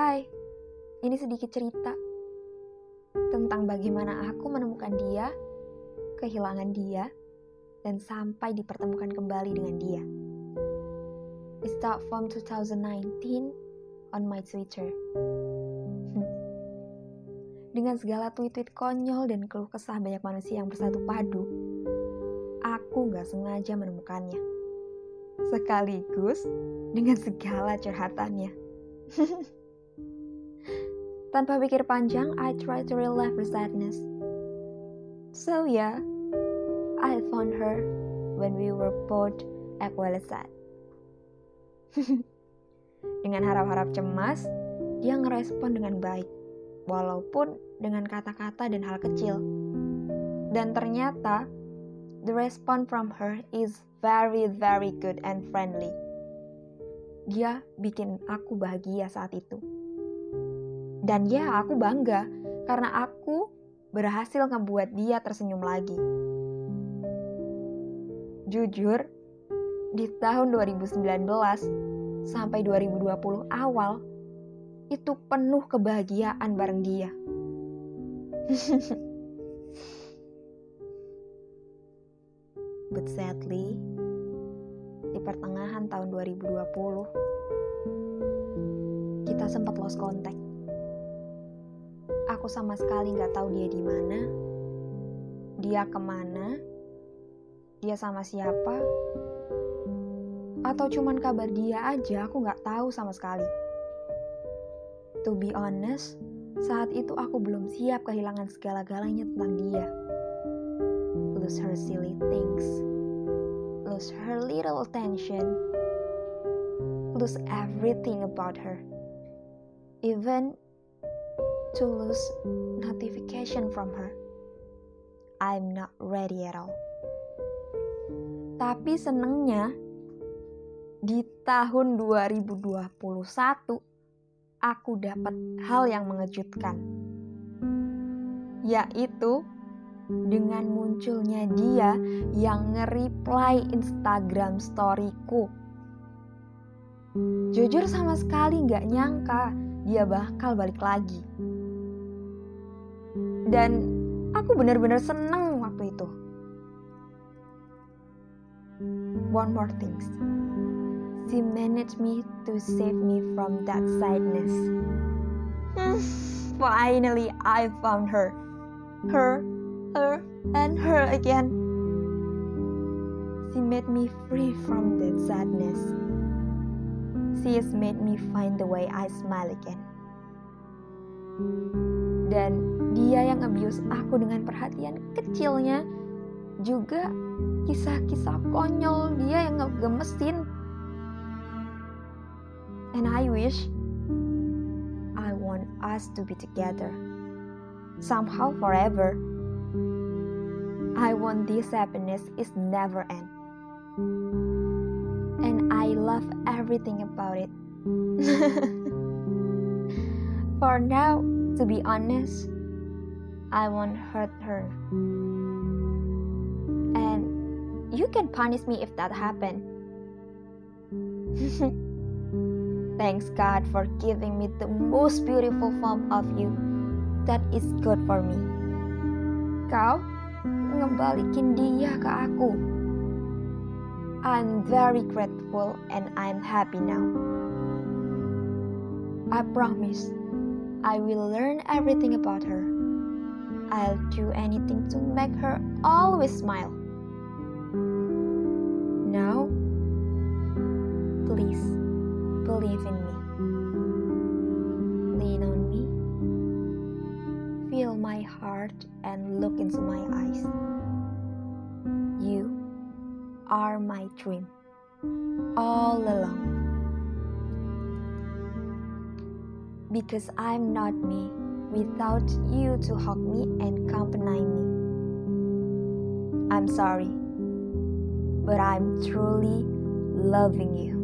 Hai, ini sedikit cerita tentang bagaimana aku menemukan dia, kehilangan dia, dan sampai dipertemukan kembali dengan dia. It start from 2019 on my Twitter. Dengan segala tweet-tweet konyol dan keluh kesah banyak manusia yang bersatu padu, aku gak sengaja menemukannya. Sekaligus dengan segala curhatannya. Tanpa pikir panjang, I try to relieve the sadness. So yeah, I found her when we were both equally sad. dengan harap-harap cemas, dia ngerespon dengan baik, walaupun dengan kata-kata dan hal kecil. Dan ternyata, the response from her is very very good and friendly. Dia bikin aku bahagia saat itu. Dan ya, aku bangga karena aku berhasil ngebuat dia tersenyum lagi. Jujur, di tahun 2019 sampai 2020 awal itu penuh kebahagiaan bareng dia. But sadly, di pertengahan tahun 2020, kita sempat lost contact. Aku sama sekali nggak tahu dia di mana, dia ke mana, dia sama siapa, atau cuman kabar dia aja aku nggak tahu sama sekali. To be honest, saat itu aku belum siap kehilangan segala-galanya tentang dia. Lose her silly things, lose her little attention, lose everything about her. Even to lose notification from her. I'm not ready at all. Tapi senengnya di tahun 2021 aku dapat hal yang mengejutkan. Yaitu dengan munculnya dia yang nge-reply Instagram storyku. Jujur sama sekali gak nyangka dia bakal balik lagi. Dan aku benar-benar seneng waktu itu. One more things. She managed me to save me from that sadness. Finally, I found her. Her, her, and her again. She made me free from that sadness. She has made me find the way I smile again. Dan dia yang abuse aku dengan perhatian kecilnya juga kisah-kisah konyol dia yang ngegemesin And I wish I want us to be together. Somehow forever. I want this happiness is never end. And I love everything about it. For now, to be honest, I won't hurt her. And you can punish me if that happen. Thanks God for giving me the most beautiful form of you that is good for me. Kau ngembalikin dia ke aku. I'm very grateful and I'm happy now. I promise I will learn everything about her. I'll do anything to make her always smile. Now, please believe in me. Lean on me. Feel my heart and look into my eyes. You are my dream. all along. Because I'm not me without you to hug me and accompany me. I'm sorry, but I'm truly loving you.